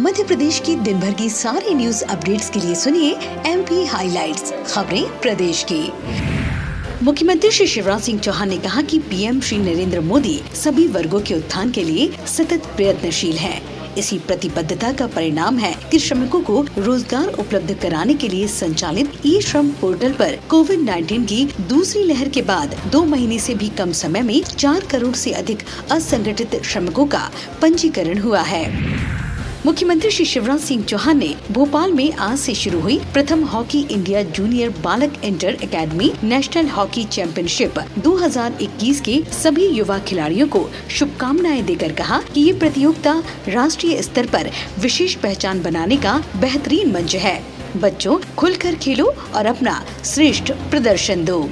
मध्य प्रदेश की दिन भर की सारी न्यूज़ अपडेट्स के लिए सुनिए एम पी हाईलाइट्स खबरें प्रदेश की मुख्यमंत्री श्री शिवराज सिंह चौहान ने कहा कि पीएम श्री नरेंद्र मोदी सभी वर्गों के उत्थान के लिए सतत प्रयत्नशील हैं। इसी प्रतिबद्धता का परिणाम है कि श्रमिकों को रोज़गार उपलब्ध कराने के लिए संचालित ई श्रम पोर्टल पर कोविड 19 की दूसरी लहर के बाद दो महीने से भी कम समय में चार करोड़ से अधिक असंगठित श्रमिकों का पंजीकरण हुआ है मुख्यमंत्री श्री शिवराज सिंह चौहान ने भोपाल में आज से शुरू हुई प्रथम हॉकी इंडिया जूनियर बालक inter academy national hockey championship 2021 के सभी युवा खिलाड़ियों को शुभकामनाएँ देकर कहा कि ये प्रतियोगिता राष्ट्रीय स्तर पर विशेष पहचान बनाने का बेहतरीन मंच है। बच्चों, खुलकर खेलो और अपना श्रेष्ठ प्रदर्शन दो।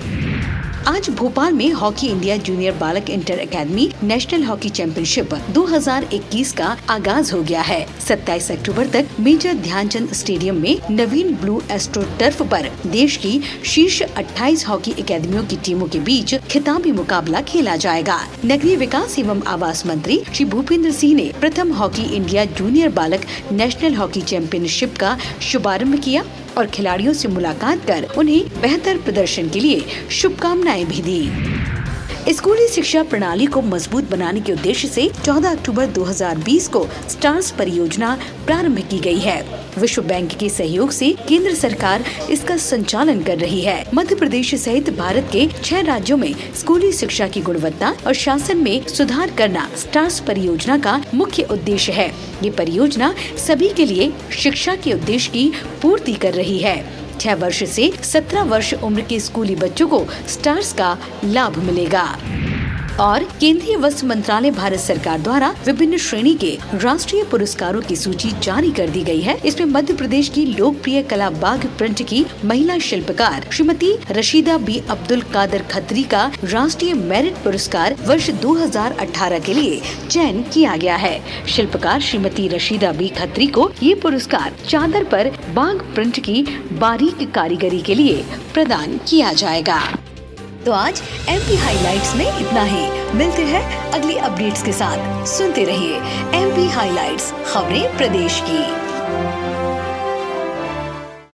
आज भोपाल में हॉकी इंडिया जूनियर बालक inter academy national hockey championship 2021 का आगाज़ हो गया है। 27 अक्टूबर तक मेजर ध्यानचंद स्टेडियम में नवीन ब्लू एस्ट्रो टर्फ पर देश की शीर्ष 28 हॉकी एकेडमियों की टीमों के बीच खिताबी मुकाबला खेला जाएगा। नगरीय विकास एवं आवास मंत्री श्री भूपेंद्र सिंह ने प्रथम हॉकी इंडिया जूनियर बालक नेशनल हॉकी चैंपियनशिप का शुभारंभ किया। और खिलाड़ियों से मुलाकात कर उन्हें बेहतर प्रदर्शन के लिए शुभकामनाएँ भी दी। स्कूली शिक्षा प्रणाली को मज़बूत बनाने के उद्देश्य से 14 अक्टूबर 2020 को स्टार्स परियोजना प्रारंभ की गई है। विश्व बैंक के सहयोग से केंद्र सरकार इसका संचालन कर रही है। मध्य प्रदेश सहित भारत के छह राज्यों में स्कूली शिक्षा की गुणवत्ता और शासन में सुधार करना स्टार्स परियोजना का मुख्य उद्देश्य है। ये परियोजना सभी के लिए शिक्षा के उद्देश्य की पूर्ति कर रही है। छह वर्ष से सत्रह वर्ष उम्र के स्कूली बच्चों को स्टार्स का लाभ मिलेगा। और केंद्रीय वस्त्र मंत्रालय भारत सरकार द्वारा विभिन्न श्रेणी के राष्ट्रीय पुरस्कारों की सूची जारी कर दी गई है। इसमें मध्य प्रदेश की लोकप्रिय कला बाघ प्रिंट की महिला शिल्पकार श्रीमती रशीदा बी अब्दुल कादर खत्री का राष्ट्रीय मेरिट पुरस्कार वर्ष 2018 के लिए चयन किया गया है। शिल्पकार श्रीमती रशीदा बी खत्री को ये पुरस्कार चादर पर बाघ प्रिंट की बारीक कारीगरी के लिए प्रदान किया जाएगा। तो आज एम पी हाईलाइट्स में इतना ही। मिलते हैं अगली अपडेट्स के साथ। सुनते रहिए एम पी हाईलाइट खबरें प्रदेश की।